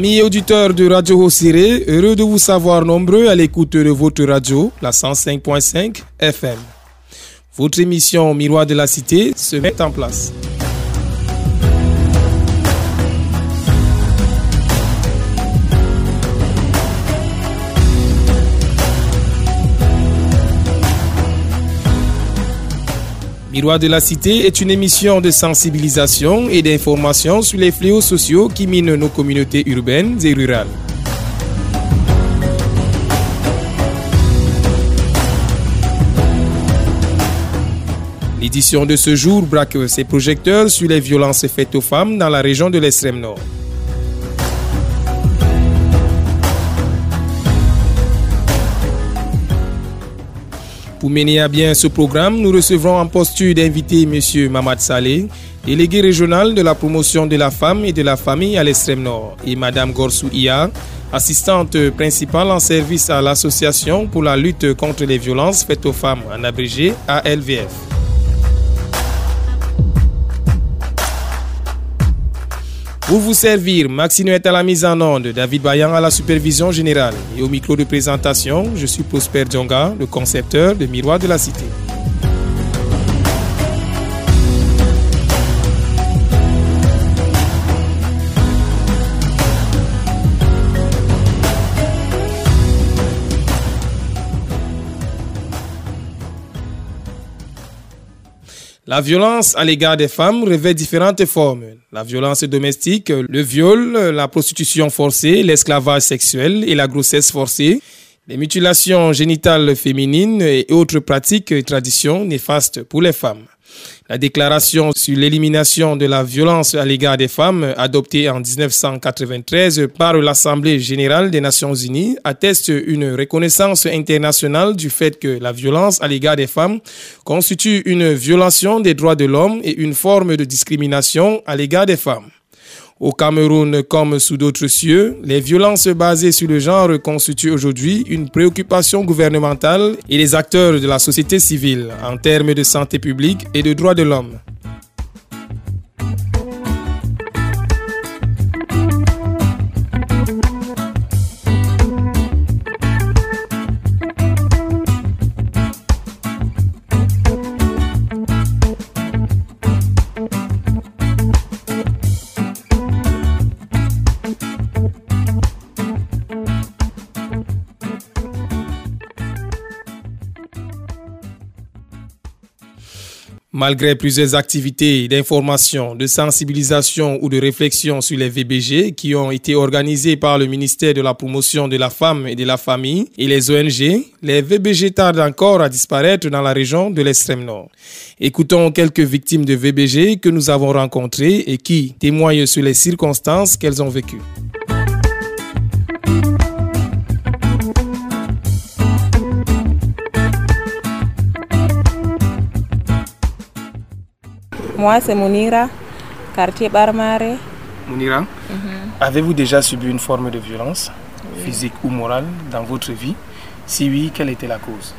Amis auditeurs de Radio Hossiré, heureux de vous savoir nombreux à l'écoute de votre radio, la 105.5 FM. Votre émission Miroir de la Cité se met en place. Miroir de la Cité est une émission de sensibilisation et d'information sur les fléaux sociaux qui minent nos communautés urbaines et rurales. L'édition de ce jour braque ses projecteurs sur les violences faites aux femmes dans la région de l'extrême nord. Pour mener à bien ce programme, nous recevrons en posture d'invité M. Mamad Saleh, délégué régional de la promotion de la femme et de la famille à l'extrême nord, et Mme Gorsou Ia, assistante principale en service à l'Association pour la lutte contre les violences faites aux femmes, en abrégé ALVF. Pour vous servir, Maxime est à la mise en onde, David Bayan à la supervision générale. Et au micro de présentation, je suis Prosper Djonga, le concepteur de Miroir de la Cité. La violence à l'égard des femmes revêt différentes formes. La violence domestique, le viol, la prostitution forcée, l'esclavage sexuel et la grossesse forcée, les mutilations génitales féminines et autres pratiques et traditions néfastes pour les femmes. La déclaration sur l'élimination de la violence à l'égard des femmes, adoptée en 1993 par l'Assemblée générale des Nations unies, atteste une reconnaissance internationale du fait que la violence à l'égard des femmes constitue une violation des droits de l'homme et une forme de discrimination à l'égard des femmes. Au Cameroun comme sous d'autres cieux, les violences basées sur le genre constituent aujourd'hui une préoccupation gouvernementale et les acteurs de la société civile en termes de santé publique et de droits de l'homme. Malgré plusieurs activités d'information, de sensibilisation ou de réflexion sur les VBG qui ont été organisées par le ministère de la Promotion de la Femme et de la Famille et les ONG, les VBG tardent encore à disparaître dans la région de l'extrême nord. Écoutons quelques victimes de VBG que nous avons rencontrées et qui témoignent sur les circonstances qu'elles ont vécues. Moi, c'est Mounira, quartier Barmare. Mounira, avez-vous déjà subi une forme de violence, physique ou morale, dans votre vie? Si oui, quelle était la cause?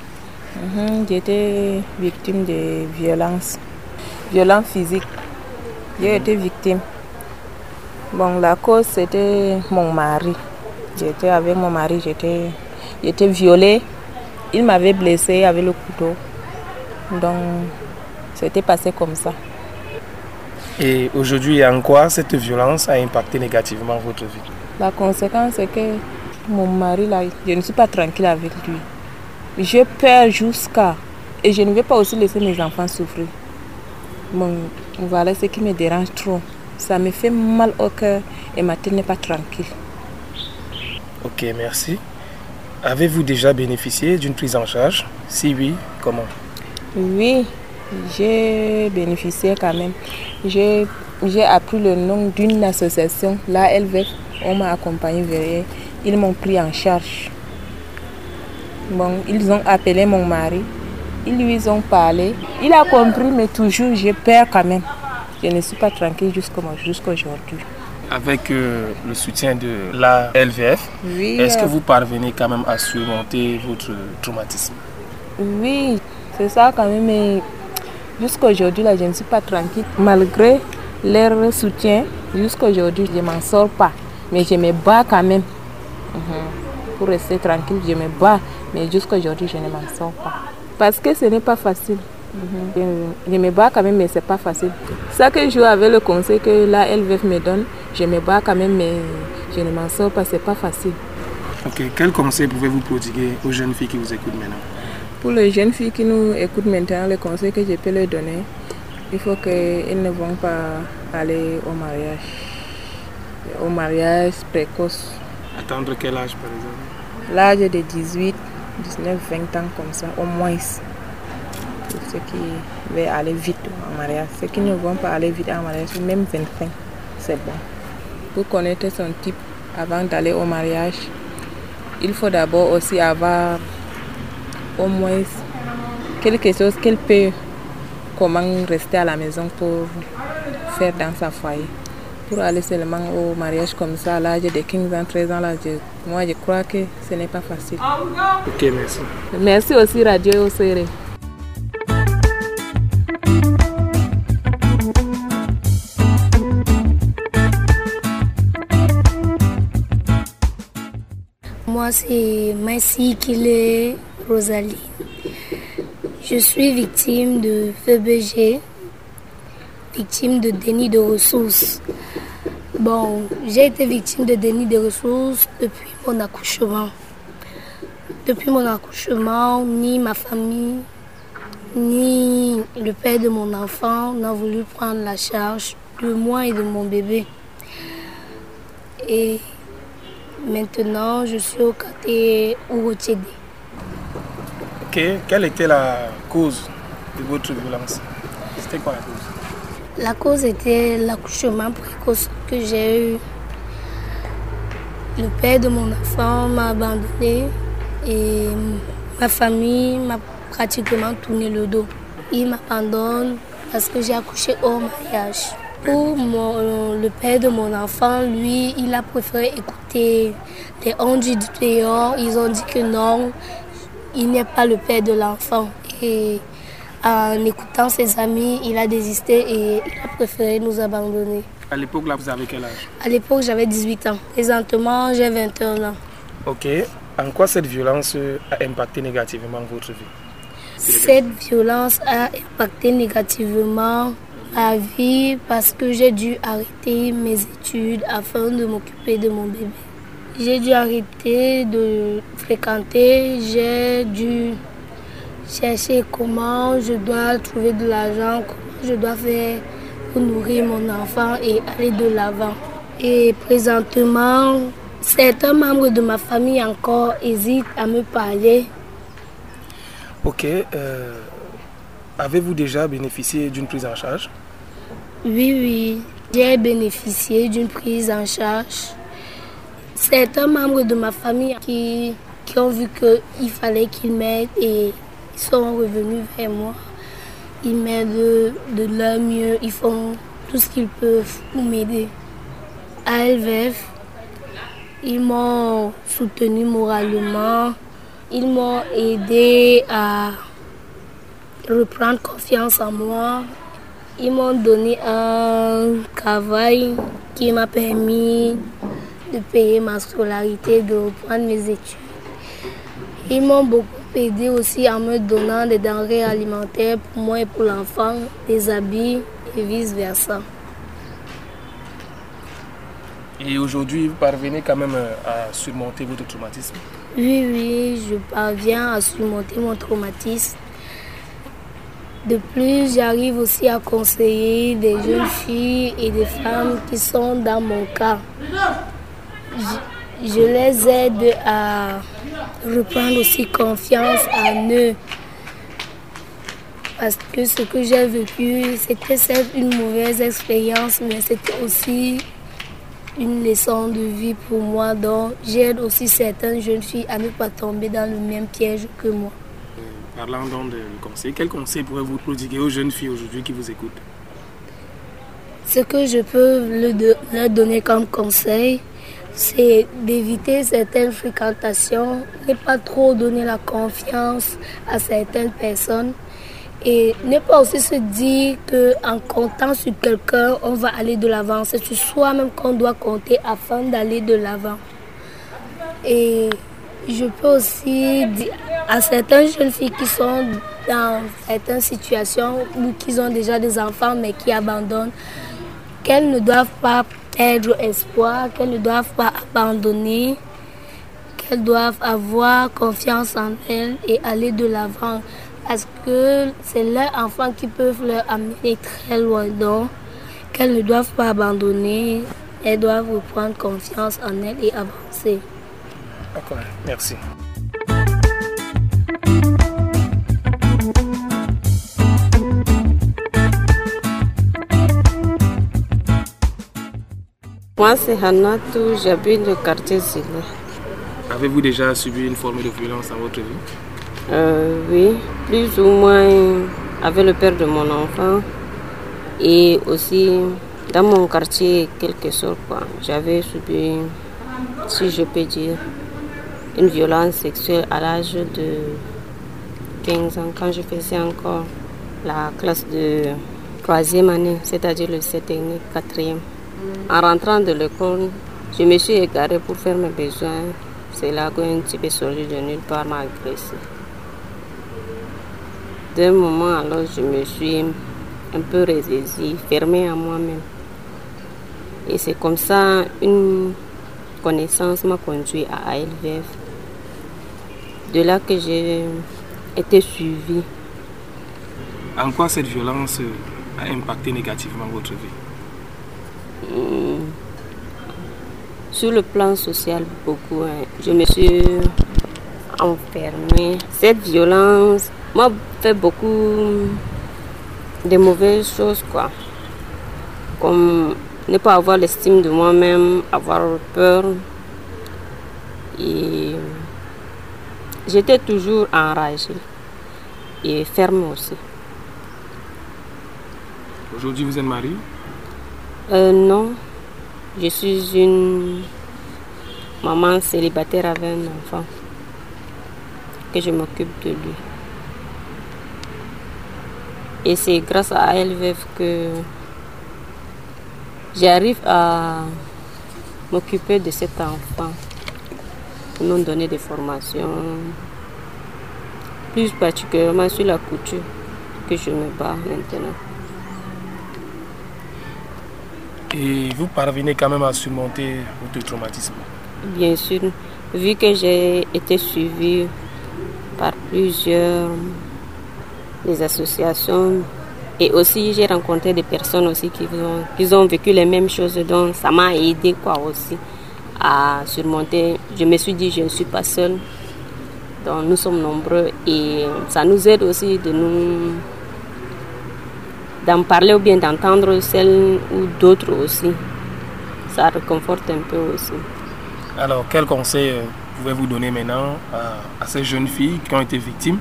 Mhm, J'étais victime de violence, violence physique. J'ai été victime. Bon, la cause c'était mon mari. J'étais avec mon mari, j'étais, j'étais violée. Il m'avait blessée avec le couteau. Donc, c'était passé comme ça. Et aujourd'hui, en quoi cette violence a impacté négativement votre vie? La conséquence, c'est que mon mari, là, je ne suis pas tranquille avec lui. Je peur jusqu'à... Et je ne vais pas aussi laisser mes enfants souffrir. Bon, voilà ce qui me dérange trop. Ça me fait mal au cœur et ma tête n'est pas tranquille. Ok, merci. Avez-vous déjà bénéficié d'une prise en charge? Si oui, comment? Oui, j'ai bénéficié quand même. J'ai appris le nom d'une association, la LVF. On m'a accompagné vers Ils m'ont pris en charge. Bon, ils ont appelé mon mari. Ils lui ont parlé. Il a compris, mais toujours j'ai peur quand même. Je ne suis pas tranquille jusqu'au- jusqu'aujourd'hui. Avec euh, le soutien de la LVF, Oui, est-ce que euh, vous parvenez quand même à surmonter votre traumatisme? Oui, c'est ça quand même. Mais jusqu'aujourd'hui, là, je ne suis pas tranquille. Malgré leur soutien, jusqu'aujourd'hui, je ne m'en sors pas. Mais je me bats quand même. Mhm. Pour rester tranquille, je me bats. Mais jusqu'à aujourd'hui, je ne m'en sors pas. Parce que ce n'est pas facile. Mhm. Je, me bats quand même, mais ce n'est pas facile. Ça que je avais le conseil que la LVF me donne, je me bats quand même, mais je ne m'en sors pas, ce n'est pas facile. Ok, quel conseil pouvez-vous prodiguer aux jeunes filles qui vous écoutent maintenant? Pour les jeunes filles qui nous écoutent maintenant, le conseil que je peux leur donner, il faut qu'elles ne vont pas aller au mariage. Au mariage précoce. Attendre quel âge par exemple? L'âge de 18, 19, 20 ans comme ça, au moins. Pour ceux qui veulent aller vite en mariage. Ceux qui ne vont pas aller vite en mariage, même 25, c'est bon. Pour connaître son type avant d'aller au mariage, il faut d'abord aussi avoir au moins quelque chose qu'elle peut comment rester à la maison pour faire dans sa foyer. Pour aller seulement au mariage comme ça à l'âge de 15 ans, 13 ans, là, moi je crois que ce n'est pas facile. Ok, merci. Merci aussi Radio Osere. Moi, c'est Messi Kile Rosalie. Je suis victime de FBG, victime de déni de ressources. Bon, j'ai été victime de déni de ressources depuis mon accouchement. Depuis mon accouchement, ni ma famille, ni le père de mon enfant n'ont voulu prendre la charge de moi et de mon bébé. Et maintenant, je suis au quartier Ourotiédé. Ok, quelle était la cause de votre violence? C'était quoi la cause? La cause était l'accouchement précoce que j'ai eu. Le père de mon enfant m'a abandonné et ma famille m'a pratiquement tourné le dos. Il m'abandonne parce que j'ai accouché au mariage. Pour le père de mon enfant, lui, il a préféré écouter les ondes du dehors. Ils ont dit que non, il n'est pas le père de l'enfant. Et en écoutant ses amis, il a désisté et il a préféré nous abandonner. À l'époque, là, vous avez quel âge? À l'époque, j'avais 18 ans. Présentement, j'ai 21 ans. Ok. En quoi cette violence a impacté négativement votre vie? Cette violence a impacté négativement ma vie parce que j'ai dû arrêter mes études afin de m'occuper de mon bébé. J'ai dû arrêter de fréquenter, j'ai dû chercher comment je dois trouver de l'argent, comment je dois faire pour nourrir mon enfant et aller de l'avant. Et présentement, certains membres de ma famille encore hésitent à me parler. Ok. Euh, Avez-vous déjà bénéficié d'une prise en charge? Oui, oui. J'ai bénéficié d'une prise en charge certains membres de ma famille qui, qui ont vu qu'il fallait qu'ils m'aident et ils sont revenus vers moi. Ils m'aident de, leur mieux, ils font tout ce qu'ils peuvent pour m'aider. À LVF, ils m'ont soutenu moralement, ils m'ont aidé à reprendre confiance en moi. Ils m'ont donné un travail qui m'a permis de payer ma scolarité, de reprendre mes études. Ils m'ont beaucoup aidé aussi en me donnant des denrées alimentaires pour moi et pour l'enfant, des habits et vice-versa. Et aujourd'hui, vous parvenez quand même euh, à surmonter votre traumatisme? Oui, oui, je parviens à surmonter mon traumatisme. De plus, j'arrive aussi à conseiller des jeunes filles et des femmes qui sont dans mon cas je, les aide à reprendre aussi confiance en eux. Parce que ce que j'ai vécu, c'était certes une mauvaise expérience, mais c'était aussi une leçon de vie pour moi. Donc j'aide aussi certaines jeunes filles à ne pas tomber dans le même piège que moi. Parlant donc de conseils, quel conseil pourrez-vous prodiguer aux jeunes filles aujourd'hui qui vous écoutent? Ce que je peux leur donner comme conseil, c'est d'éviter certaines fréquentations, ne pas trop donner la confiance à certaines personnes Et ne pas aussi se dire qu'en comptant sur quelqu'un, on va aller de l'avant. C'est sur soi-même qu'on doit compter afin d'aller de l'avant. Et je peux aussi dire à certaines jeunes filles qui sont dans certaines situations ou qui ont déjà des enfants mais qui abandonnent, qu'elles ne doivent pas perdre espoir, qu'elles ne doivent pas abandonner, qu'elles doivent avoir confiance en elles et aller de l'avant parce que c'est leurs enfants qui peuvent leur amener très loin. Donc, qu'elles ne doivent pas abandonner, elles doivent reprendre confiance en elles et avancer. Merci. Moi, c'est Hanatou, j'habite le quartier Zile. Avez-vous déjà subi une forme de violence dans votre vie? Euh, Oui, plus ou moins avec le père de mon enfant et aussi dans mon quartier, quelque chose. J'avais subi, si je peux dire, une violence sexuelle à l'âge de 15 ans, quand je faisais encore la classe de troisième année, c'est-à-dire le 7 technique, quatrième. En rentrant de l'école, je me suis égarée pour faire mes besoins. C'est là qu'un type sorti de nulle part m'a agressé. D'un moment, alors, je me suis un peu résaisie, fermée à moi-même. Et c'est comme ça, une connaissance m'a conduit à ALVF. De là que j'ai été suivie. En quoi cette violence a impacté négativement votre vie? Sur le plan social, beaucoup. hein. Je me suis enfermée. Cette violence m'a fait beaucoup de mauvaises choses, quoi. Comme ne pas avoir l'estime de moi-même, avoir peur. Et j'étais toujours enragée et ferme aussi. Aujourd'hui, vous êtes marié Euh, non, je suis une maman célibataire avec un enfant que je m'occupe de lui. Et c'est grâce à LVF que j'arrive à m'occuper de cet enfant, pour nous donner des formations, plus particulièrement sur la couture que je me bats maintenant. Et vous parvenez quand même à surmonter votre traumatisme. Bien sûr, vu que j'ai été suivie par plusieurs des associations et aussi j'ai rencontré des personnes aussi qui ont, qui ont vécu les mêmes choses, donc ça m'a aidé quoi aussi à surmonter. Je me suis dit je ne suis pas seule, donc nous sommes nombreux et ça nous aide aussi de nous d'en parler ou bien d'entendre celles ou d'autres aussi. Ça réconforte un peu aussi. Alors, quel conseil euh, pouvez-vous donner maintenant à, à ces jeunes filles qui ont été victimes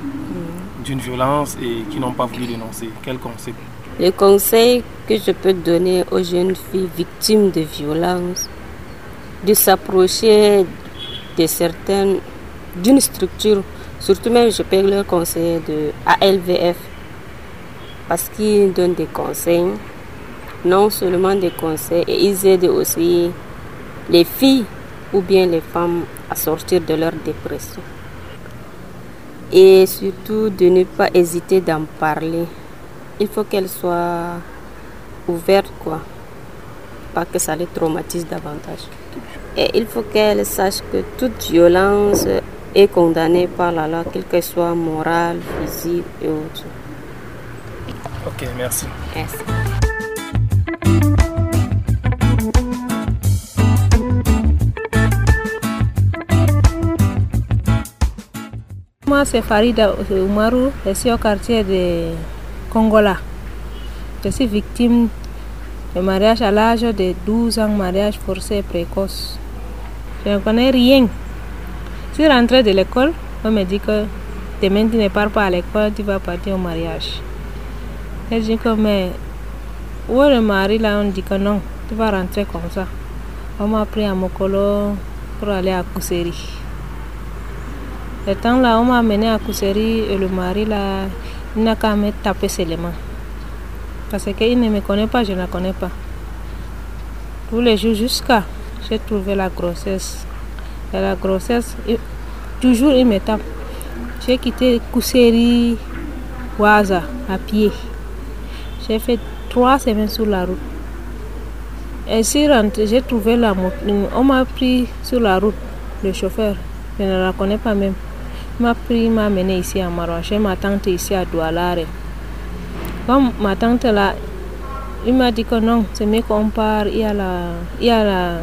d'une violence et qui n'ont pas voulu dénoncer? Quel conseil? Le conseil que je peux donner aux jeunes filles victimes de violences, de s'approcher de certaines, d'une structure, surtout même je peux leur conseiller de ALVF, parce qu'ils donnent des conseils, non seulement des conseils, et ils aident aussi les filles ou bien les femmes à sortir de leur dépression. Et surtout de ne pas hésiter d'en parler. Il faut qu'elles soient ouvertes, quoi. Pas que ça les traumatise davantage. Et il faut qu'elles sachent que toute violence est condamnée par la loi, quelle qu'elle soit morale, physique et autres. Ok, merci. Merci. Moi, c'est Farida Oumarou, je suis au quartier de Congola. Je suis victime de mariage à l'âge de 12 ans, mariage forcé précoce. Je ne connais rien. Je suis rentrée de l'école, on me dit que demain tu ne pars pas à l'école, tu vas partir au mariage. Je dis que mais où est le mari là On dit que non, tu vas rentrer comme ça. On m'a pris à Mokolo pour aller à Kousseri. Le temps là, on m'a amené à Kousseri et le mari là, il n'a qu'à me taper seulement. Parce qu'il ne me connaît pas, je ne la connais pas. Tous les jours jusqu'à j'ai trouvé la grossesse. Et la grossesse, toujours il me tape. J'ai quitté Kousséri, Ouaza, à pied. J'ai fait trois semaines sur la route. Et si j'ai trouvé la moto. On m'a pris sur la route, le chauffeur. Je ne la connais pas même. Il m'a pris, il m'a amené ici à Maroc. J'ai ma tante ici à Doualare. Comme ma tante là, il m'a dit que non, c'est mieux qu'on part. Il y a la, il y a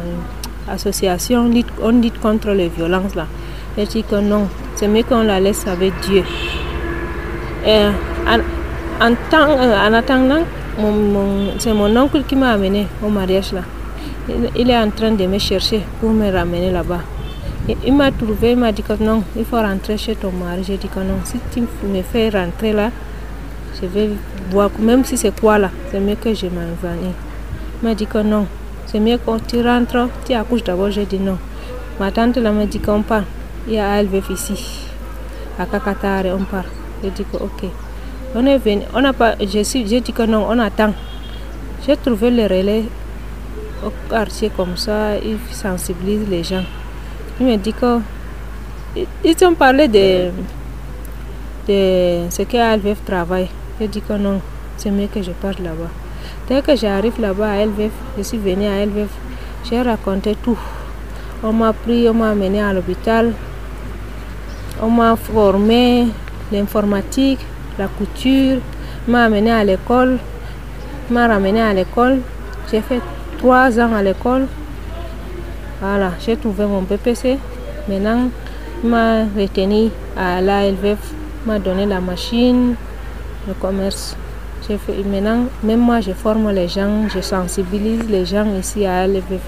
l'association, on dit contre les violences là. J'ai dit que non, c'est mieux qu'on la laisse avec Dieu. Et en, en attendant, c'est mon oncle qui m'a amené au mariage là. Il, est en train de me chercher pour me ramener là-bas. Il m'a trouvé, il m'a dit que non, il faut rentrer chez ton mari. J'ai dit que non, si tu me fais rentrer là, je vais voir, même si c'est quoi là, c'est mieux que je m'envahis. Il m'a dit que non, c'est mieux quand tu rentres, tu accouches d'abord. J'ai dit non. Ma tante là m'a dit qu'on part. Il y a Alvef ici, à Kakatare, on part. J'ai dit que ok. On est venu, on n'a pas, j'ai dit que non, on attend. J'ai trouvé le relais au quartier comme ça, ils sensibilisent les gens. Il me dit que ils ont parlé de, de ce qu'Alvef travaille. J'ai dit que non, c'est mieux que je parte là-bas. Dès que j'arrive là-bas à LVF, je suis venue à LVF, j'ai raconté tout. On m'a pris, on m'a amené à l'hôpital, on m'a formé l'informatique, la couture, m'a amené à l'école, m'a ramené à l'école. J'ai fait trois ans à l'école. Voilà, j'ai trouvé mon PPC. Maintenant, m'a retenu à l'ALVF, m'a donné la machine, le commerce. Fait, maintenant, même moi, je forme les gens, je sensibilise les gens ici à l'ALVF.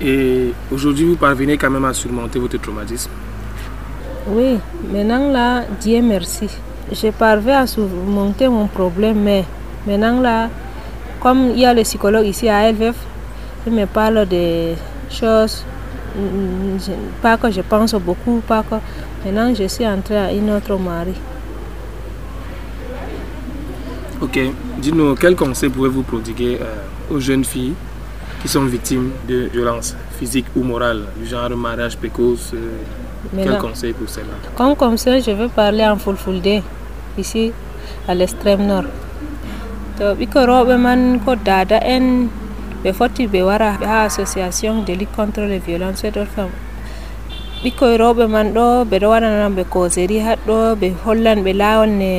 Et aujourd'hui, vous parvenez quand même à surmonter votre traumatisme? Oui, maintenant là, Dieu merci. Je parviens à surmonter mon problème, mais maintenant là, comme il y a le psychologue ici à LVF, il me parle de choses, pas que je pense beaucoup, pas que. Maintenant, je suis entrée à une autre mari. Ok, dis-nous, quel conseil pouvez-vous prodiguer euh, aux jeunes filles qui sont victimes de violences physiques ou morales, du genre mariage précoce euh, quel conseil pour cela? Comme conseil, je veux parler en fulfulde, ici à l'extrême nord. to ɓikko rewɓe man ko dada en ɓe foti ɓe wara ha association de lutte contre les violences de femme ɓikkoye rewɓe man ɗo ɓeɗo waɗanan ɓe causerie haɗɗo ɓe hollan ɓe lawol ne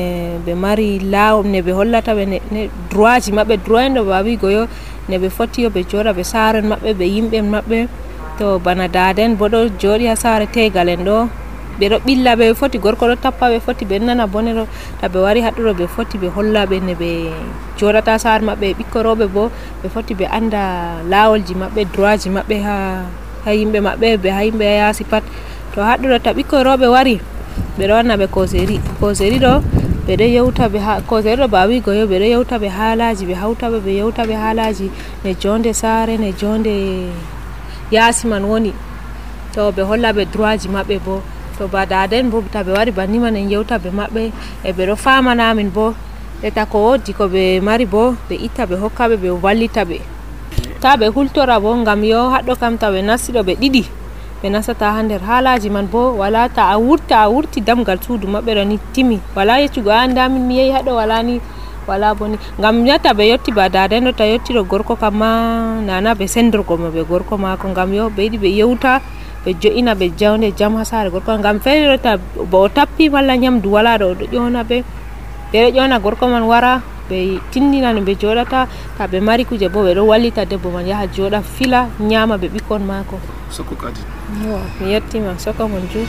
ɓe mari lawol ne ɓe hollata ɓe ne droit ji maɓɓe droit en ɗo bawigo yo ne ɓe foti yo ɓe joɗa ɓe saren maɓɓe ɓe yimɓe maɓɓe to bana daden bo ɗo jooɗi ha saare tegal en ɗo ɓeɗo ɓilla ɓe foti gorko ɗo tappa ɓe foti ɓe nana bonero ta ɓe wari haɗɗoɗo ɓe foti ɓe holla ɓe ne ɓe joɗata sare maɓɓe ɓikkon roɓe bo ɓe foti ɓe anda lawolji maɓɓe droit ji maɓɓe ha ha yimɓe maɓɓe ɓe ha yimɓe yasi pat. To haɗɗoɗo ta ɓikkon roɓe wari ɓeɗo wanna ɓe causerie causerie ɗo ɓeɗo yewta ɓe ha causerie ɗo ba yo ɓeɗo yewta ɓe haalaji ɓe hawtaɓe ɓe yewta ɓe haalaji ne jonde saare ne jonde yaasi man woni. To ɓe holla ɓe droit ji maɓɓe bo. To ba dada bo ta ɓe wari banniman en yewta ɓe maɓɓe. E ɓeɗo famanamin bo. Ɓeta ko wodi ko ɓe mari bo ɓe itta ɓe hokkaɓe ɓe wallita ɓe. Ta ɓe hultora bo gam yo haɗɗo kam ta ɓe nastiɗo ɓe ɗiɗi. Ɓe nasata ha nder haalaji man bo. Wala ta a wurta a wurti damgal suudu maɓɓe ɗo ni timi. Wala yeccugo a ndamin mi yehi haɗo wala ni wala boni ngam yata ɓe yetti ba dada ɗo ta yettiɗo gorko kam ma nana ɓe sendorgomo be gorko mako. Ngam yo ɓe yiɗi ɓe yewta ɓe jo'ina ɓe jawde jam ha saare gorko. Ngam feere ɗo ta bo o tappi walla nyamdu wala ɗo oɗo ƴona ɓe ɓeɗo ƴona gorko man wara ɓe tindinano ɓe joɗata ta ɓe mari kuje bo ɓeɗo wallita debbo man yaha joɗa fila nyama ɓe ɓikkon mako. Soko kadi. Mi yettima soko mon ju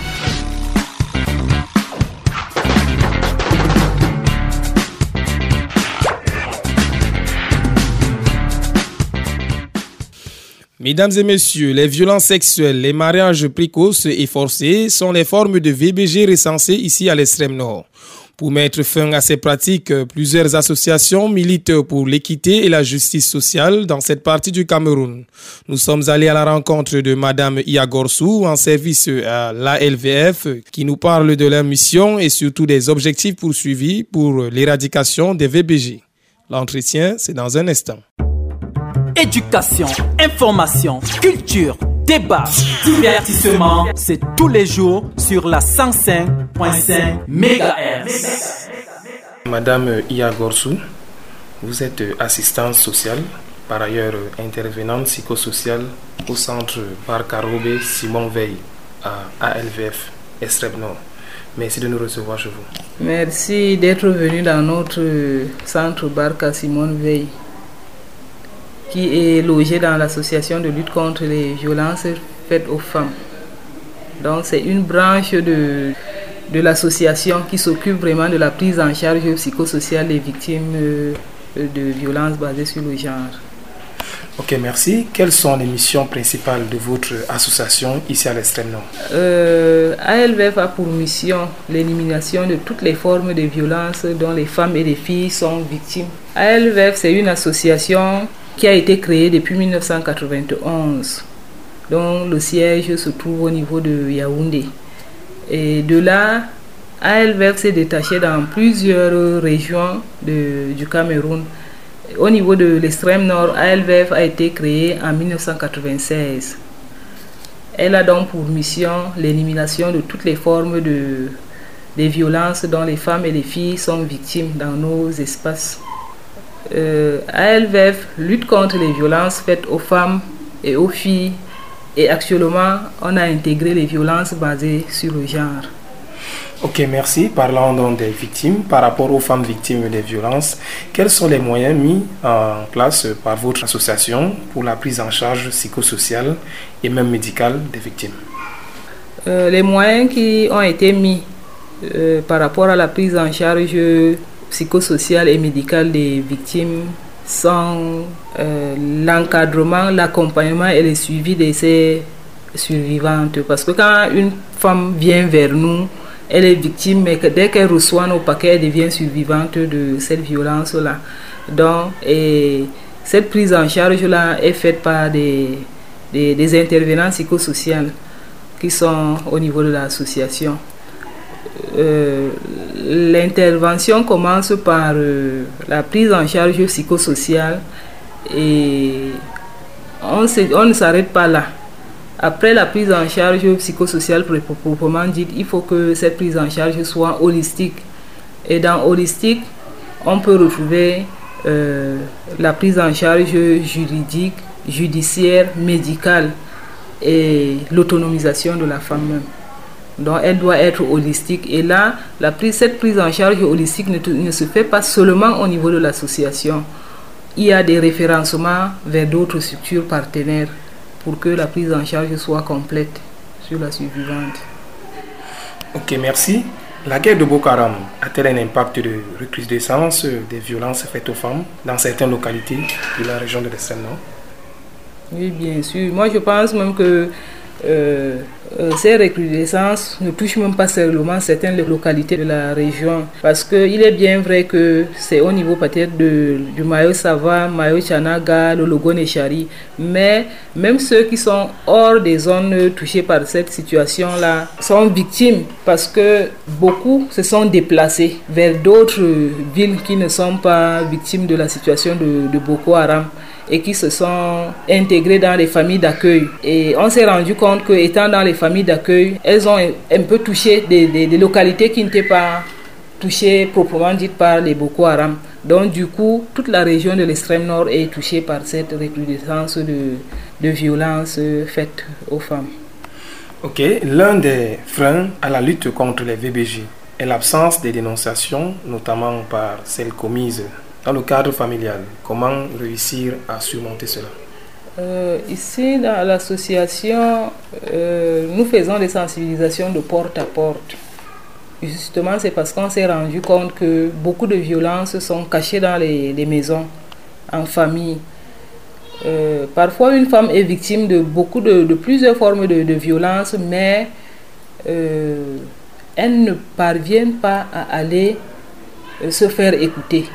Mesdames et messieurs, les violences sexuelles, les mariages précoces et forcés sont les formes de VBG recensées ici à l'extrême nord. Pour mettre fin à ces pratiques, plusieurs associations militent pour l'équité et la justice sociale dans cette partie du Cameroun. Nous sommes allés à la rencontre de Madame Iagorsou en service à l'ALVF qui nous parle de leur mission et surtout des objectifs poursuivis pour l'éradication des VBG. L'entretien, c'est dans un instant. Éducation, information, culture, débat, divertissement, c'est tous les jours sur la 105.5 MHz. Madame Ia Gorsou, vous êtes assistante sociale, par ailleurs intervenante psychosociale au centre Barcarobé Simon Veil à ALVF Estreb Nord. Merci de nous recevoir chez vous. Merci d'être venu dans notre centre Barca Simon Veil qui est logé dans l'association de lutte contre les violences faites aux femmes. Donc c'est une branche de, de l'association qui s'occupe vraiment de la prise en charge psychosociale des victimes euh, de violences basées sur le genre. Ok, merci. Quelles sont les missions principales de votre association ici à l'extrême nord? Euh, ALVF a pour mission l'élimination de toutes les formes de violence dont les femmes et les filles sont victimes. ALVF, c'est une association qui a été créé depuis 1991, dont le siège se trouve au niveau de Yaoundé. Et de là, ALVF s'est détaché dans plusieurs régions du Cameroun. Au niveau de l'extrême nord, ALVF a été créé en 1996. Elle a donc pour mission l'élimination de toutes les formes de, de violences dont les femmes et les filles sont victimes dans nos espaces euh, ALVF lutte contre les violences faites aux femmes et aux filles et actuellement on a intégré les violences basées sur le genre. Ok, merci. Parlant donc des victimes, par rapport aux femmes victimes des violences, quels sont les moyens mis en place par votre association pour la prise en charge psychosociale et même médicale des victimes? Euh, Les moyens qui ont été mis euh, par rapport à la prise en charge psychosocial et médical des victimes sont euh, l'encadrement, l'accompagnement et le suivi de ces survivantes. Parce que quand une femme vient vers nous, elle est victime, mais dès qu'elle reçoit nos paquets, elle devient survivante de cette violence-là. Donc, et cette prise en charge-là est faite par des, des, des intervenants psychosociaux qui sont au niveau de l'association. Euh, l'intervention commence par euh, la prise en charge psychosociale et on, ne s'arrête pas là. Après la prise en charge psychosociale proprement dite, il faut que cette prise en charge soit holistique. Et dans holistique, on peut retrouver euh, la prise en charge juridique, judiciaire, médicale et l'autonomisation de la femme même. Donc elle doit être holistique. Et là, la prise, cette prise en charge holistique ne, ne se fait pas seulement au niveau de l'association. Il y a des référencements vers d'autres structures partenaires pour que la prise en charge soit complète sur la suivante. Ok, merci. La guerre de Boko Haram a-t-elle un impact de recrudescence des violences faites aux femmes dans certaines localités de la région de nord Oui, bien sûr. Moi, je pense même que euh, euh, ces recrudescences ne touchent même pas seulement certaines localités de la région. Parce qu'il est bien vrai que c'est au niveau peut-être du Mayo Sava, Mayo Chanaga, le Logo Nechari. Mais même ceux qui sont hors des zones touchées par cette situation-là sont victimes parce que beaucoup se sont déplacés vers d'autres villes qui ne sont pas victimes de la situation de Boko Haram et qui se sont intégrés dans les familles d'accueil. Et on s'est rendu compte que étant dans les familles d'accueil, elles ont un peu touché des, localités qui n'étaient pas touchées proprement dites par les Boko Haram. Donc du coup, toute la région de l'extrême nord est touchée par cette recrudescence de, de violences faites aux femmes. Ok, l'un des freins à la lutte contre les VBJ est l'absence des dénonciations, notamment par celles commises dans le cadre familial. Comment réussir à surmonter cela? Euh, Ici, dans l'association, euh, nous faisons des sensibilisations de porte à porte. Justement, c'est parce qu'on s'est rendu compte que beaucoup de violences sont cachées dans les, maisons, en famille. Euh, parfois, une femme est victime de beaucoup de, plusieurs formes de, de mais elle ne parvient pas à aller se faire écouter.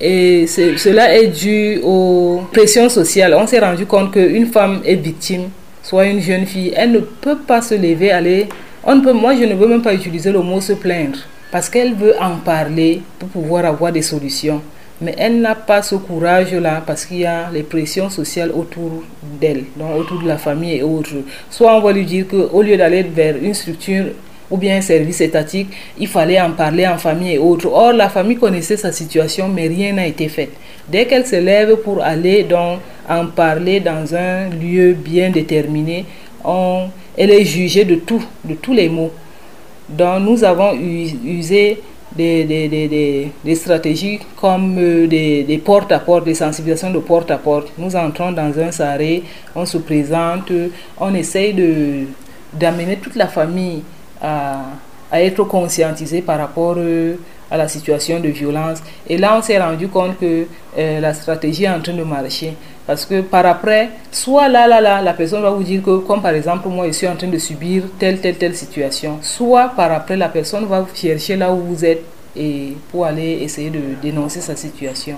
Et cela est dû aux pressions sociales. On s'est rendu compte qu'une femme est victime, soit une jeune fille, elle ne peut pas se lever, aller. On peut, moi, je ne veux même pas utiliser le mot se plaindre parce qu'elle veut en parler pour pouvoir avoir des solutions. Mais elle n'a pas ce courage-là parce qu'il y a les pressions sociales autour d'elle, donc autour de la famille et autres. Soit on va lui dire qu'au lieu d'aller vers une structure ou bien un service étatique, il fallait en parler en famille et autres. Or, la famille connaissait sa situation, mais rien n'a été fait. Dès qu'elle se lève pour aller donc, en parler dans un lieu bien déterminé, on, elle est jugée de tout, de tous les mots. Donc, nous avons usé des, des, des, des, stratégies comme euh, des, porte-à-porte, des sensibilisations de porte-à-porte. Nous entrons dans un saré, on se présente, on essaye d'amener toute la famille à, être conscientisée par rapport euh, à la situation de violence. Et là, on s'est rendu compte que euh, la stratégie est en train de marcher. Parce que par après, soit là, là, là, la personne va vous dire que, comme par exemple, moi, je suis en train de subir telle, telle, telle situation. Soit par après, la personne va chercher là où vous êtes et pour aller essayer de dénoncer sa situation.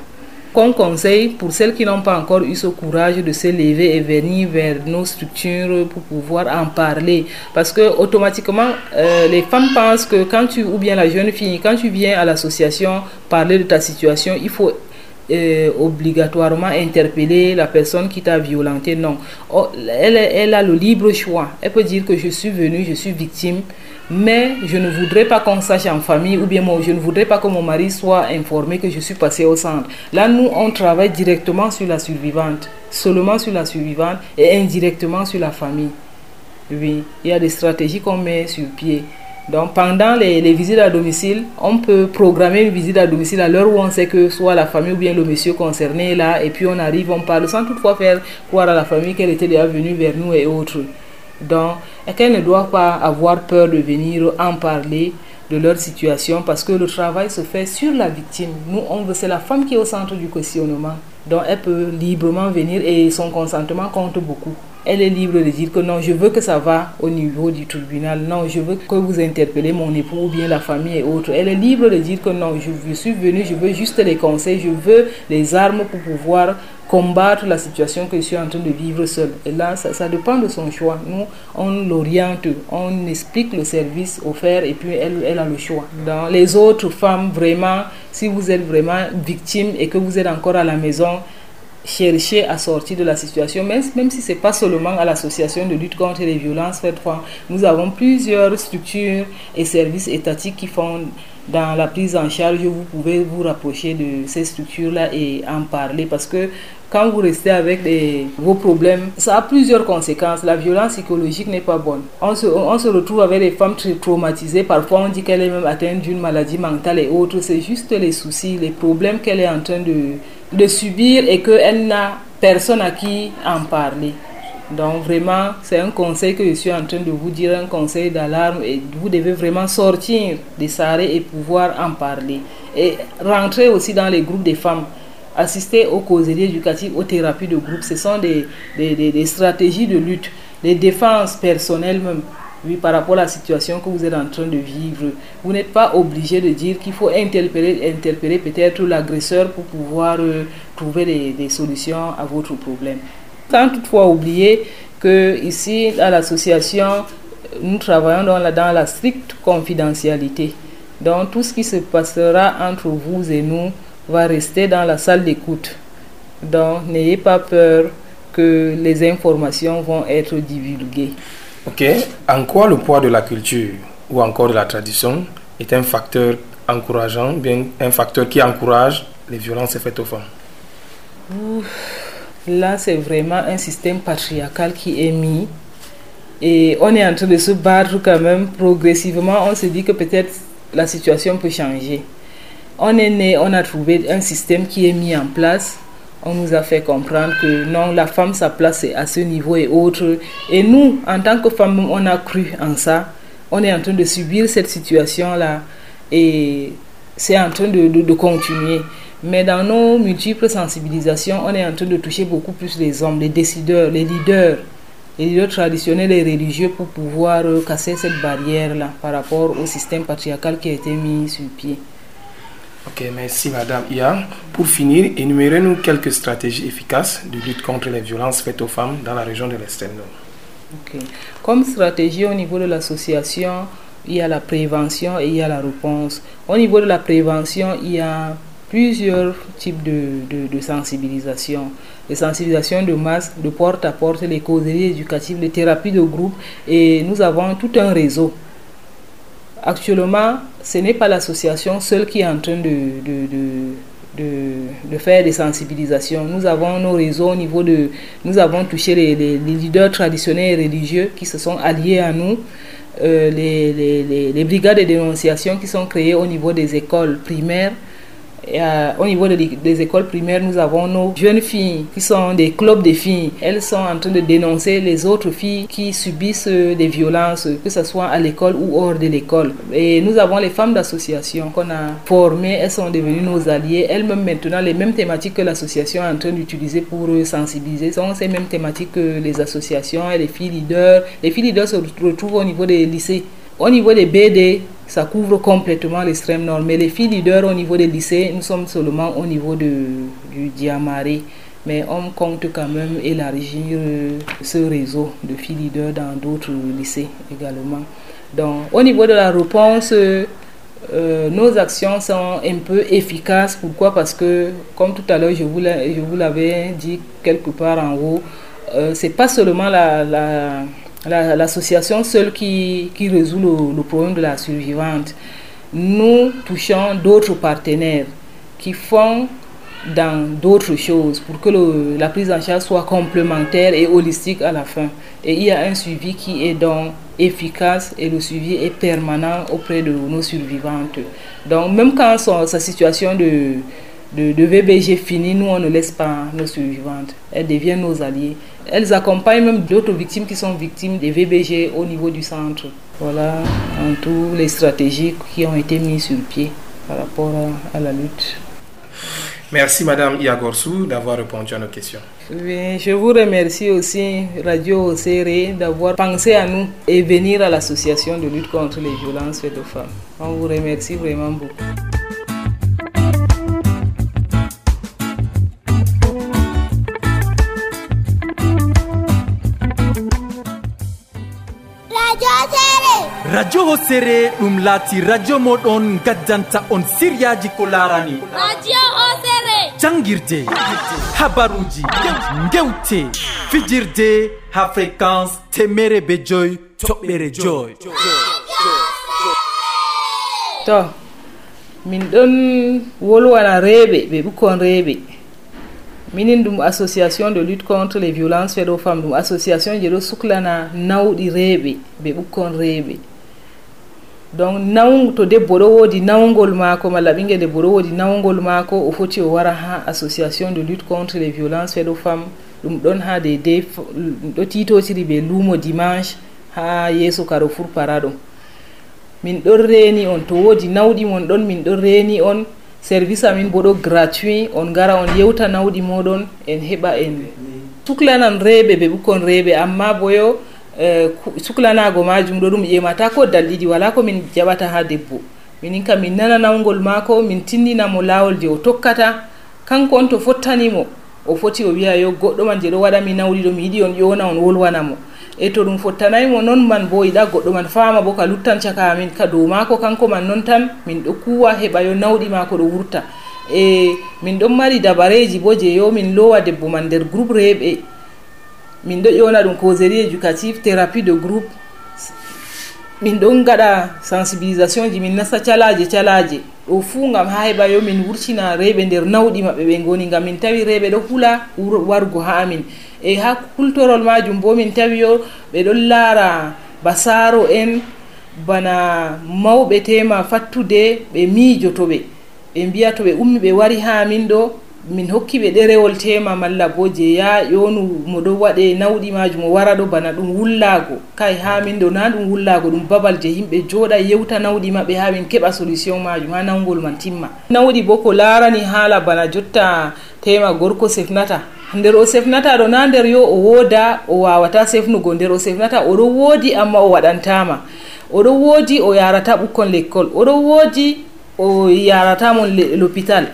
Comme conseil, pour celles qui n'ont pas encore eu ce courage de se lever et venir vers nos structures pour pouvoir en parler, parce que automatiquement, euh, les femmes pensent que quand tu, ou bien la jeune fille, quand tu viens à l'association parler de ta situation, il faut euh, obligatoirement interpeller la personne qui t'a violenté. Non. Oh, elle, elle a le libre choix. Elle peut dire que je suis venue, je suis victime, mais je ne voudrais pas qu'on sache en famille ou bien moi, je ne voudrais pas que mon mari soit informé que je suis passée au centre. Là, nous, on travaille directement sur la survivante, seulement sur la survivante et indirectement sur la famille. Oui, il y a des stratégies qu'on met sur pied. Donc pendant les, visites à domicile, on peut programmer une visite à domicile à l'heure où on sait que soit la famille ou bien le monsieur concerné est là, et puis on arrive, on parle sans toutefois faire croire à la famille qu'elle était déjà venue vers nous et autres. Donc, et qu'elle ne doit pas avoir peur de venir en parler de leur situation parce que le travail se fait sur la victime. Nous, on veut, c'est la femme qui est au centre du questionnement. Donc, elle peut librement venir et son consentement compte beaucoup elle est libre de dire que non, je veux que ça va au niveau du tribunal, non, je veux que vous interpellez mon époux ou bien la famille et autres. Elle est libre de dire que non, je, suis venue, je veux juste les conseils, je veux les armes pour pouvoir combattre la situation que je suis en train de vivre seule. Et là, ça, dépend de son choix. Nous, on l'oriente, on explique le service offert et puis elle, elle a le choix. Dans les autres femmes, vraiment, si vous êtes vraiment victime et que vous êtes encore à la maison, chercher à sortir de la situation, même, même si ce n'est pas seulement à l'association de lutte contre les violences fois. Nous avons plusieurs structures et services étatiques qui font dans la prise en charge, vous pouvez vous rapprocher de ces structures-là et en parler parce que quand vous restez avec vos problèmes, ça a plusieurs conséquences. La violence psychologique n'est pas bonne. On se, on se retrouve avec des femmes très traumatisées. Parfois, on dit qu'elle est même atteinte d'une maladie mentale et autres. C'est juste les soucis, les problèmes qu'elle est en train de, de subir et qu'elle n'a personne à qui en parler. Donc vraiment, c'est un conseil que je suis en train de vous dire, un conseil d'alarme et vous devez vraiment sortir des sarrés et pouvoir en parler. Et rentrer aussi dans les groupes des femmes, assister aux causeries éducatives, aux thérapies de groupe. Ce sont des, des, des, stratégies de lutte, des défenses personnelles même. Par rapport à la situation que vous êtes en train de vivre. Vous n'êtes pas obligé de dire qu'il faut interpeller, peut-être l'agresseur pour pouvoir euh, trouver des, solutions à votre problème. Sans toutefois oublier que ici, à l'association, nous travaillons dans la stricte confidentialité. Donc tout ce qui se passera entre vous et nous va rester dans la salle d'écoute. Donc n'ayez pas peur que les informations vont être divulguées. Ok. En quoi le poids de la culture ou encore de la tradition est un facteur encourageant, bien un facteur qui encourage les violences faites aux femmes? Là, c'est vraiment un système patriarcal qui est mis. Et on est en train de se battre quand même progressivement. On se dit que peut-être la situation peut changer. On est né, on a trouvé un système qui est mis en place. On nous a fait comprendre que non, la femme, sa place est à ce niveau et autre. Et nous, en tant que femmes, on a cru en ça. On est en train de subir cette situation-là. Et c'est en train de, continuer. Mais dans nos multiples sensibilisations, on est en train de toucher beaucoup plus les hommes, les décideurs, les leaders, les leaders traditionnels et religieux pour pouvoir casser cette barrière-là par rapport au système patriarcal qui a été mis sur pied. Ok, merci Madame Ia. Pour finir, énumérez-nous quelques stratégies efficaces de lutte contre les violences faites aux femmes dans la région de l'Estelle Ok. Comme stratégie au niveau de l'association, il y a la prévention et il y a la réponse. Au niveau de la prévention, il y a plusieurs types de, de, de sensibilisation. Les sensibilisations de masse, de porte à porte, les causeries éducatives, les thérapies de groupe. Et nous avons tout un réseau. Actuellement, ce n'est pas l'association seule qui est en train de, de, de, de, faire des sensibilisations. Nous avons nos réseaux au niveau de... Nous avons touché les, les, les leaders traditionnels et religieux qui se sont alliés à nous. Euh, les, les, les, brigades de dénonciation qui sont créées au niveau des écoles primaires. Euh, au niveau de, des écoles primaires, nous avons nos jeunes filles qui sont des clubs de filles. Elles sont en train de dénoncer les autres filles qui subissent des violences, que ce soit à l'école ou hors de l'école. Et nous avons les femmes d'association qu'on a formées. Elles sont devenues nos alliées. Elles-mêmes maintenant, les mêmes thématiques que l'association est en train d'utiliser pour sensibiliser sont ces mêmes thématiques que les associations et les filles leaders. Les filles leaders se retrouvent au niveau des lycées. Au niveau des BD, ça couvre complètement l'extrême nord. Mais les filles leaders au niveau des lycées, nous sommes seulement au niveau de, du Diamaré. Mais on compte quand même élargir ce réseau de filles leaders dans d'autres lycées également. Donc, au niveau de la réponse, euh, nos actions sont un peu efficaces. Pourquoi? Parce que, comme tout à l'heure, je vous l'avais dit quelque part en haut, euh, c'est pas seulement la l'association seule qui, qui résout le, problème de la survivante. Nous touchons d'autres partenaires qui font dans d'autres choses pour que la prise en charge soit complémentaire et holistique à la fin. Et il y a un suivi qui est donc efficace et le suivi est permanent auprès de nos survivantes. Donc même quand son, sa situation de, de, de VBG finit, nous on ne laisse pas nos survivantes. Elles deviennent nos alliés. Elles accompagnent même d'autres victimes qui sont victimes des VBG au niveau du centre. Voilà en tout les stratégies qui ont été mises sur pied par rapport à, à la lutte. Merci Madame Iagorsou d'avoir répondu à nos questions. Oui, je vous remercie aussi Radio Océré d'avoir pensé à nous et venir à l'association de lutte contre les violences faites aux femmes. On vous remercie vraiment beaucoup. radio hosere ɗum laati radio moɗon gaddanta on siryaji ko larani radio hosere. Janguirde habaruji gewte fijirde ha fréquence temere be joyi toɓɓere joyi to min ɗon wolwana reeɓe ɓe ɓukkon reeɓe. Minin ɗum association de lutte contre les violences fait ɗo femme ɗum association je ɗo suklana nawɗi reeɓe ɓe ɓukkon reeɓe. donc naw to debbo ɗo woodi nawgol maako malla ɓingel debbo ɗo woodi nawgol maako o foti o wara ha association de lutte contre les violences fait ɗo femme ɗum ɗon ha de de ɗo titotiri ɓe luumo dimanche ha yeeso karo four para ɗum min ɗon reeni on to woodi nawɗi mon ɗon min ɗon reeni on. Service amin bo ɗo gratuit on gara on yewta nawɗi moɗon en heɓa en suklanan reeɓe ɓe ɓukkon reeɓe. Amma boyo Eh, suklanago majum ɗo ɗum ƴemata ko dalɗiɗi wala komin jaɓata ha debbo. Minin kam min nana nawgol maako min tindinamo lawol je o tokkata. Kanko on to fottanimo o foti o wiya yo goɗɗo man je ɗo waɗa mi nawli ɗo mi yiɗi on ƴona on wolwanamo. E to ɗum fottanaymo noon man bo yiɗa goɗɗo man fama bo ka luttan caka amin ka dow maako kanko man noon tan min ɗo kuwa heɓa yo nawɗi maako ɗo wurta. E min ɗon mari dabareji bo je yo min lowa debbo man nder groupe reɓe min ɗo ƴona ɗum causerie éducative thérapie de groupe. Min ɗon gaɗa sensibilisation ji min nasta calaje calaje. Ɗo fuu gam ha heɓa yo min wurtina rewɓe nder nawɗi maɓɓe ɓe goni gam min tawi rewɓe ɗo hula wargo ha amin. E ha cultorol majum bo min tawi yo ɓe ɗon laara basaro en bana mawɓe tema fattude ɓe miijotoɓe. Ɓe mbiya to ɓe ummi ɓe wari ha min ɗo. min hokkiɓe ɗerewol tema malla bo je ya yonu mo ɗo waɗe nawɗi majum o wara ɗo bana ɗum wullago. Kay ha min ɗo na ɗum wullago ɗum babal je yimɓe joɗa yewta nawɗi maɓɓe ha min keɓa solution majum ha nawgol man timma. Nawɗi bo ko larani haala bana jotta tema gorko sefnata. Nder o sefnata ɗo na nder yo o woda o wawata sefnugo. Nder o sefnata oɗo woodi amma o waɗantama. Oɗo woodi o yarata ɓukkon lekkol. Oɗo woodi o yaratamon l'hôpital.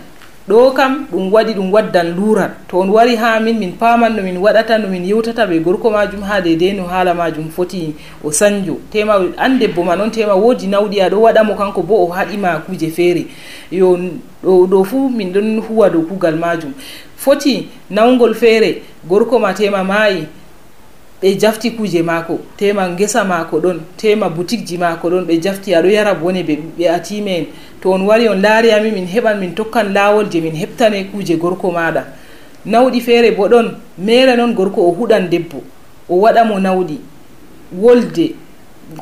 ɗo kam ɗum waɗi ɗum waddan lural to on wari ha min min paman no min waɗata no min yewtata ɓe gorko majum ha dedei no haala majum foti o sanjo. Tema an debbo ma noon tema woodi nawɗi aɗo waɗamo kanko bo o haɗima kuje feere. Yo ɗo ɗo fuu min ɗon huwa dow kugal majum foti nawgol feere gorko ma tema maayi ɓe jafti kuje maako. Tema ngesa maako ɗon tema boutique ji maako ɗon ɓe jafti aɗo yara bone ɓe atime en to on wari on laari ami min heɓan min tokkan laawol je min heɓtane kuuje gorko maɗa nawɗi feere bo ɗon mere noon gorko o huɗan debbo o waɗa mo nawɗi. Wolde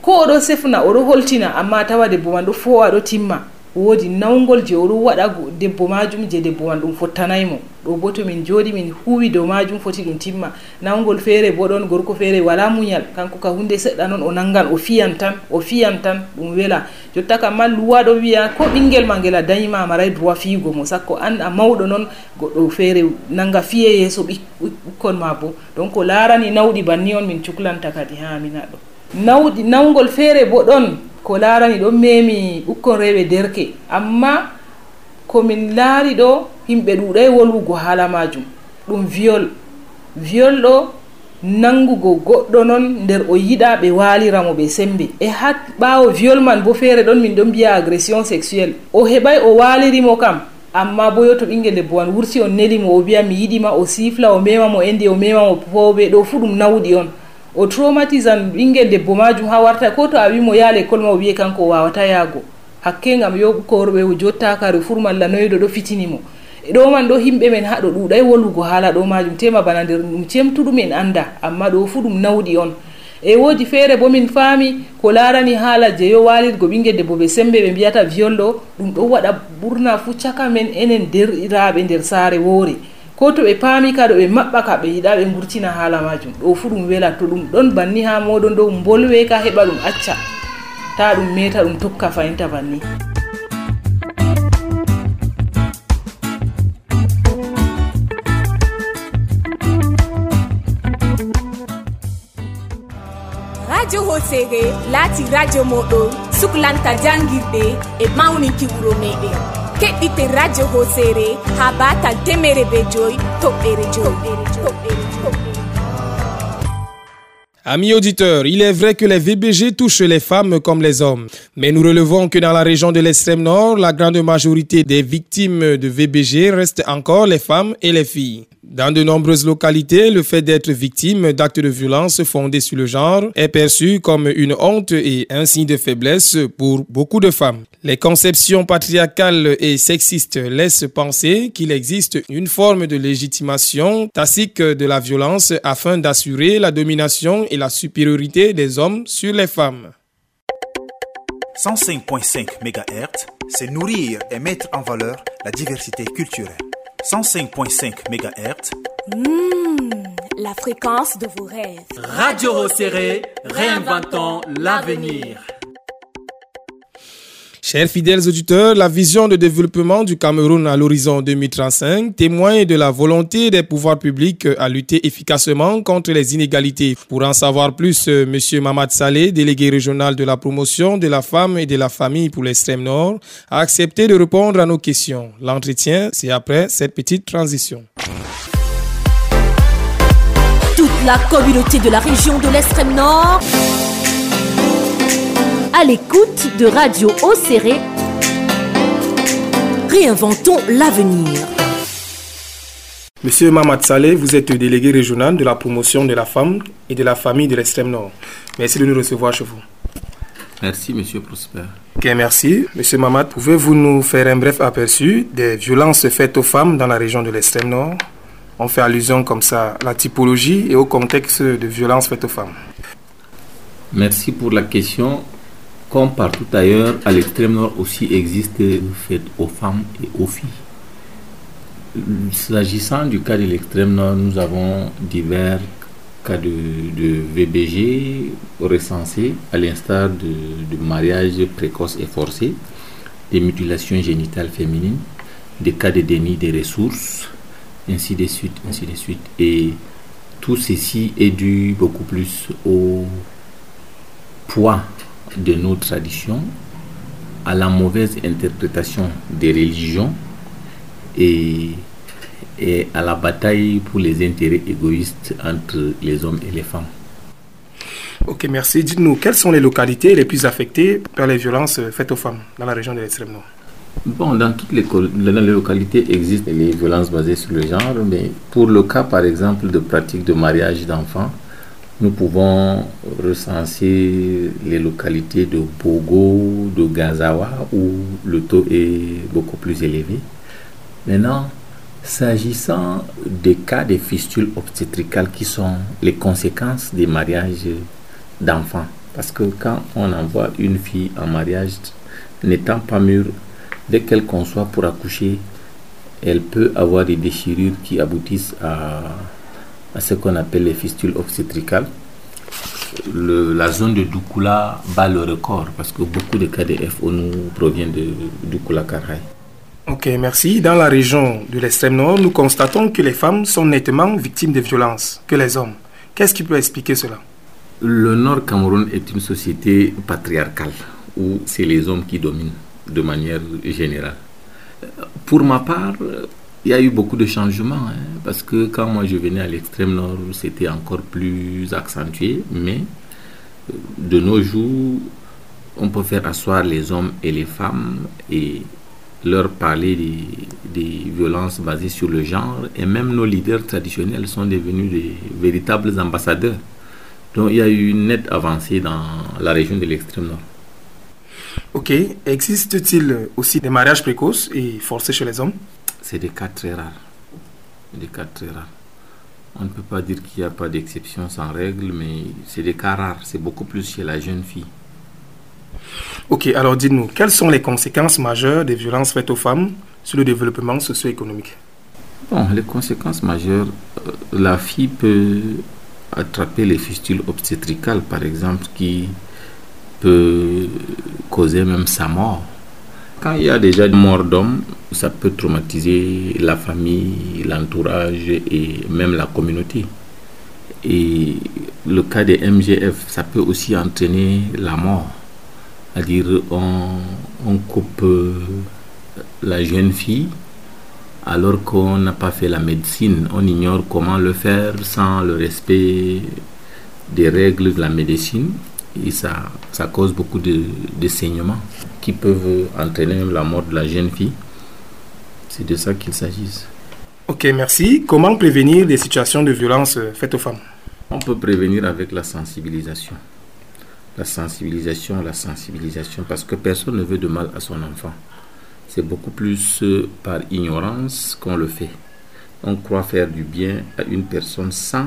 ko oɗo sefna oɗo holtina amma tawa debbo man ɗo fowa ɗo timma. woodi nawgol je oɗo waɗa debbo majum je debbo man ɗum fottanaymo ɗo bo to min jooɗi min huwi dow majum foti ɗum timma. Nawgol feere bo ɗon gorko feere wala muñal kanko ka hunde seɗɗa noon o nangan o fiyan tan o fiyan tan ɗum wela. Jotta kam ma luwa ɗo wiya ko ɓinguel ma ngel a dañima maray droit fiigo mo. Sakko an a mawɗo noon goɗɗo feere nanga fiye yeeso ɓikkon ma bo. Donc o larani nawɗi banni on min cuklanta kadi ha minaɗo nawɗi nawgol feere bo ɗon ko larani ɗon memi ɓukkon rewɓe derke. Amma komin laari ɗo yimɓe ɗuɗay wolwugo haala majum. Ɗum viol. Viol ɗo nangugo goɗɗo noon nder o yiɗa ɓe waliramo ɓe sembe. E ha ɓawo viol man bo feere ɗon min ɗon mbiya agression sexuel o heɓay o walirimo kam amma bo yo to ɓinguel debbo wan wurti on nelimo o wiya mi yiɗima o sifla o memamo endi o memamo fowɓe ɗo fuu ɗum nawɗi on. o traumatisan ɓinguel debbo majum ha warta ko to a wimo yaha l'école ma o wiye kanko o wawata yaago. Hakke gam yo korɓe jotta kare fur malla noyiɗo ɗo fitinimo e ɗo man ɗo himɓe men haɗo ɗuɗay wolugo haala ɗo majum tema bana nder ɗum cemtuɗum en anda amma ɗo fu ɗum nawɗi on. E woodi feere bo min faami ko laarani haala je yo walirgo ɓinguel debbo ɓe sembe ɓe mbiyata viol ɗo ɗum ɗo waɗa ɓurna fu caka men enen derɗiraɓe nder saare woore. ko to ɓe paami ka ɗo ɓe maɓɓa ka ɓe yiɗa ɓe gurtina haala majum ɗo fuu ɗum wela to ɗum ɗon banni ha moɗon dow bolwe ka heɓa ɗum acca. Ta ɗum meta ɗum tokka fayinta banni. Radio hosere laati radio moɗon suklanta janguirɗe e mawninki wuro meɗen Amis auditeurs, il est vrai que les VBG touchent les femmes comme les hommes. Mais nous relevons que dans la région de l'extrême nord, la grande majorité des victimes de VBG restent encore les femmes et les filles. Dans de nombreuses localités, le fait d'être victime d'actes de violence fondés sur le genre est perçu comme une honte et un signe de faiblesse pour beaucoup de femmes. Les conceptions patriarcales et sexistes laissent penser qu'il existe une forme de légitimation tacite de la violence afin d'assurer la domination et la supériorité des hommes sur les femmes. 105.5 MHz, c'est nourrir et mettre en valeur la diversité culturelle. 105.5 MHz. la fréquence de vos rêves. Radio Rosséré, réinventons l'avenir. Chers fidèles auditeurs, la vision de développement du Cameroun à l'horizon 2035 témoigne de la volonté des pouvoirs publics à lutter efficacement contre les inégalités. Pour en savoir plus, M. Mamad Saleh, délégué régional de la promotion de la femme et de la famille pour l'extrême nord, a accepté de répondre à nos questions. L'entretien, c'est après cette petite transition. Toute la communauté de la région de l'extrême nord à l'écoute de Radio Océré. Réinventons l'avenir. Monsieur Mamad Saleh, vous êtes délégué régional de la promotion de la femme et de la famille de l'extrême nord. Merci de nous recevoir chez vous. Merci, Monsieur Prosper. Ok, merci. Monsieur Mamad, pouvez-vous nous faire un bref aperçu des violences faites aux femmes dans la région de l'extrême nord? On fait allusion comme ça à la typologie et au contexte de violences faites aux femmes. Merci pour la question. Comme partout ailleurs, à l'extrême nord aussi existe fait aux femmes et aux filles. S'agissant du cas de l'extrême nord, nous avons divers cas de, de VBG recensés, à l'instar de, de mariage précoce et forcé, des mutilations génitales féminines, des cas de déni des ressources, ainsi de suite, ainsi de suite. Et tout ceci est dû beaucoup plus au poids de nos traditions, à la mauvaise interprétation des religions et, et à la bataille pour les intérêts égoïstes entre les hommes et les femmes. Ok, merci. Dites-nous, quelles sont les localités les plus affectées par les violences faites aux femmes dans la région de l'extrême nord? Bon, dans toutes les, dans les localités existent les violences basées sur le genre, mais pour le cas, par exemple, de pratique de mariage d'enfants, nous pouvons recenser les localités de Bogo, de Gazawa, où le taux est beaucoup plus élevé. Maintenant, s'agissant des cas de fistules obstétricales qui sont les conséquences des mariages d'enfants, parce que quand on envoie une fille en mariage n'étant pas mûre, dès qu'elle conçoit pour accoucher, elle peut avoir des déchirures qui aboutissent à à ce qu'on appelle les fistules obstétricales. la zone de Dukula bat le record parce que beaucoup de cas de FO nous proviennent de Dukula Karai. Ok, merci. Dans la région de l'extrême nord, nous constatons que les femmes sont nettement victimes de violences que les hommes. Qu'est-ce qui peut expliquer cela? Le Nord Cameroun est une société patriarcale où c'est les hommes qui dominent de manière générale. Pour ma part, il y a eu beaucoup de changements, hein, parce que quand moi je venais à l'extrême nord, c'était encore plus accentué, mais euh, de nos jours, on peut faire asseoir les hommes et les femmes et leur parler des, des, violences basées sur le genre, et même nos leaders traditionnels sont devenus des véritables ambassadeurs. Donc il y a eu une nette avancée dans la région de l'extrême nord. Ok, existe-t-il aussi des mariages précoces et forcés chez les hommes? C'est des cas très rares. Des cas très rares. On ne peut pas dire qu'il n'y a pas d'exception sans règle, mais c'est des cas rares. C'est beaucoup plus chez la jeune fille. Ok, alors dites-nous, quelles sont les conséquences majeures des violences faites aux femmes sur le développement socio-économique? Bon, les conséquences majeures, euh, la fille peut attraper les fistules obstétricales, par exemple, qui peut causer même sa mort. Quand il y a déjà une mort d'homme, ça peut traumatiser la famille, l'entourage et même la communauté. Et le cas des MGF, ça peut aussi entraîner la mort. C'est-à-dire, on, coupe euh, la jeune fille alors qu'on n'a pas fait la médecine. On ignore comment le faire sans le respect des règles de la médecine et ça, cause beaucoup de, de saignements qui peuvent entraîner la mort de la jeune fille. C'est de ça qu'il s'agit. Ok, merci. Comment prévenir les situations de violence faites aux femmes? On peut prévenir avec la sensibilisation. La sensibilisation, la sensibilisation, parce que personne ne veut de mal à son enfant. C'est beaucoup plus par ignorance qu'on le fait. On croit faire du bien à une personne sans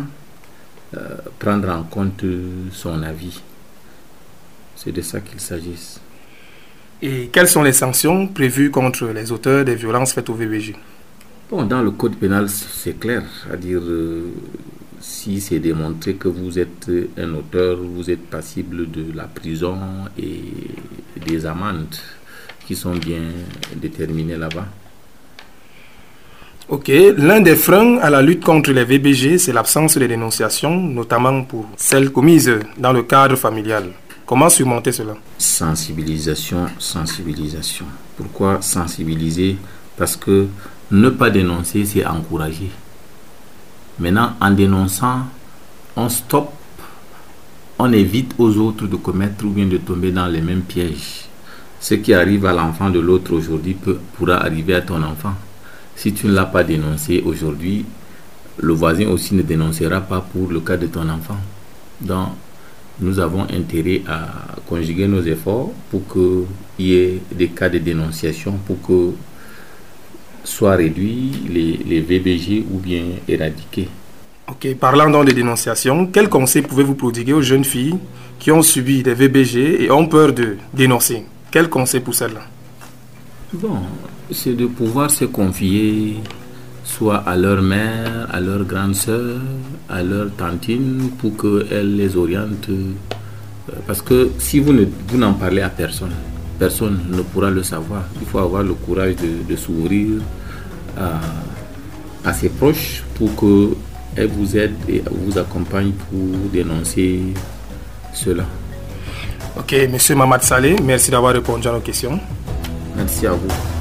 euh, prendre en compte son avis. C'est de ça qu'il s'agit. Et quelles sont les sanctions prévues contre les auteurs des violences faites au VBG Bon, dans le code pénal, c'est clair. À dire, euh, si c'est démontré que vous êtes un auteur, vous êtes passible de la prison et des amendes qui sont bien déterminées là-bas. Ok, l'un des freins à la lutte contre les VBG, c'est l'absence de dénonciation, notamment pour celles commises dans le cadre familial. Comment surmonter cela? Sensibilisation, sensibilisation. Pourquoi sensibiliser? Parce que ne pas dénoncer, c'est encourager. Maintenant, en dénonçant, on stoppe, on évite aux autres de commettre ou bien de tomber dans les mêmes pièges. Ce qui arrive à l'enfant de l'autre aujourd'hui pourra arriver à ton enfant. Si tu ne l'as pas dénoncé aujourd'hui, le voisin aussi ne dénoncera pas pour le cas de ton enfant. Donc, nous avons intérêt à conjuguer nos efforts pour qu'il y ait des cas de dénonciation, pour que soient réduits les, les VBG ou bien éradiqués. Ok, parlant donc de dénonciation, quels conseils pouvez-vous prodiguer aux jeunes filles qui ont subi des VBG et ont peur de dénoncer? Quels conseils pour celles-là? Bon, c'est de pouvoir se confier soit à leur mère, à leur grande sœur, à leur tantine, pour qu'elle les oriente. Parce que si vous n'en vous parlez à personne, personne ne pourra le savoir. Il faut avoir le courage de, de s'ouvrir à, à, ses proches pour qu'elle vous aide et vous accompagne pour dénoncer cela. Ok, monsieur Mamad Saleh, merci d'avoir répondu à nos questions. Merci à vous.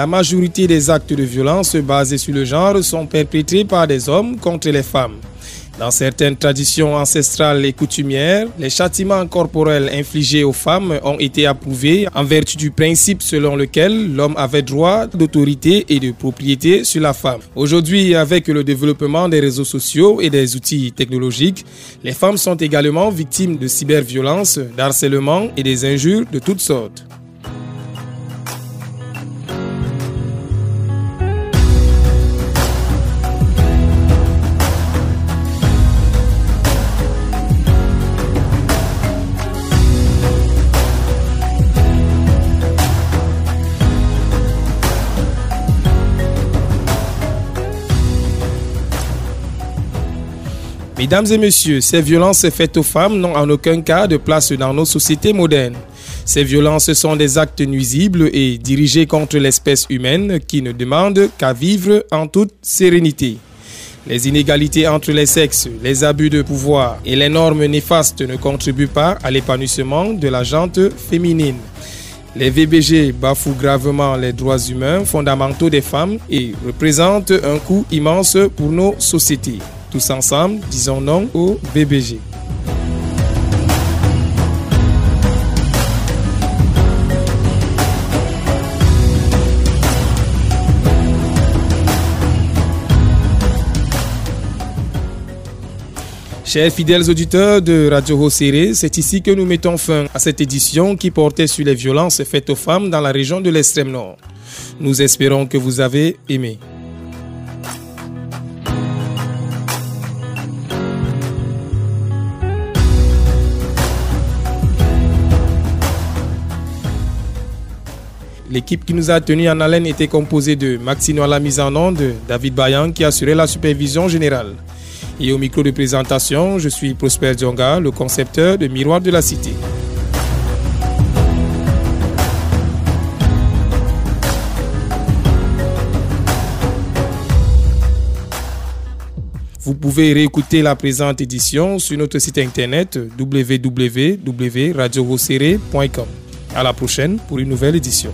La majorité des actes de violence basés sur le genre sont perpétrés par des hommes contre les femmes. Dans certaines traditions ancestrales et coutumières, les châtiments corporels infligés aux femmes ont été approuvés en vertu du principe selon lequel l'homme avait droit d'autorité et de propriété sur la femme. Aujourd'hui, avec le développement des réseaux sociaux et des outils technologiques, les femmes sont également victimes de cyberviolence, d'harcèlement et des injures de toutes sortes. Mesdames et messieurs, ces violences faites aux femmes n'ont en aucun cas de place dans nos sociétés modernes. Ces violences sont des actes nuisibles et dirigés contre l'espèce humaine qui ne demande qu'à vivre en toute sérénité. Les inégalités entre les sexes, les abus de pouvoir et les normes néfastes ne contribuent pas à l'épanouissement de la gente féminine. Les VBG bafouent gravement les droits humains fondamentaux des femmes et représentent un coût immense pour nos sociétés. Tous ensemble, disons non au BBG. Chers fidèles auditeurs de Radio Rosséré, c'est ici que nous mettons fin à cette édition qui portait sur les violences faites aux femmes dans la région de l'extrême nord. Nous espérons que vous avez aimé. L'équipe qui nous a tenus en haleine était composée de Maxino à la mise en onde, David Bayan qui assurait la supervision générale. Et au micro de présentation, je suis Prosper Dionga, le concepteur de Miroir de la Cité. Vous pouvez réécouter la présente édition sur notre site internet www.radiorosseré.com. À la prochaine pour une nouvelle édition.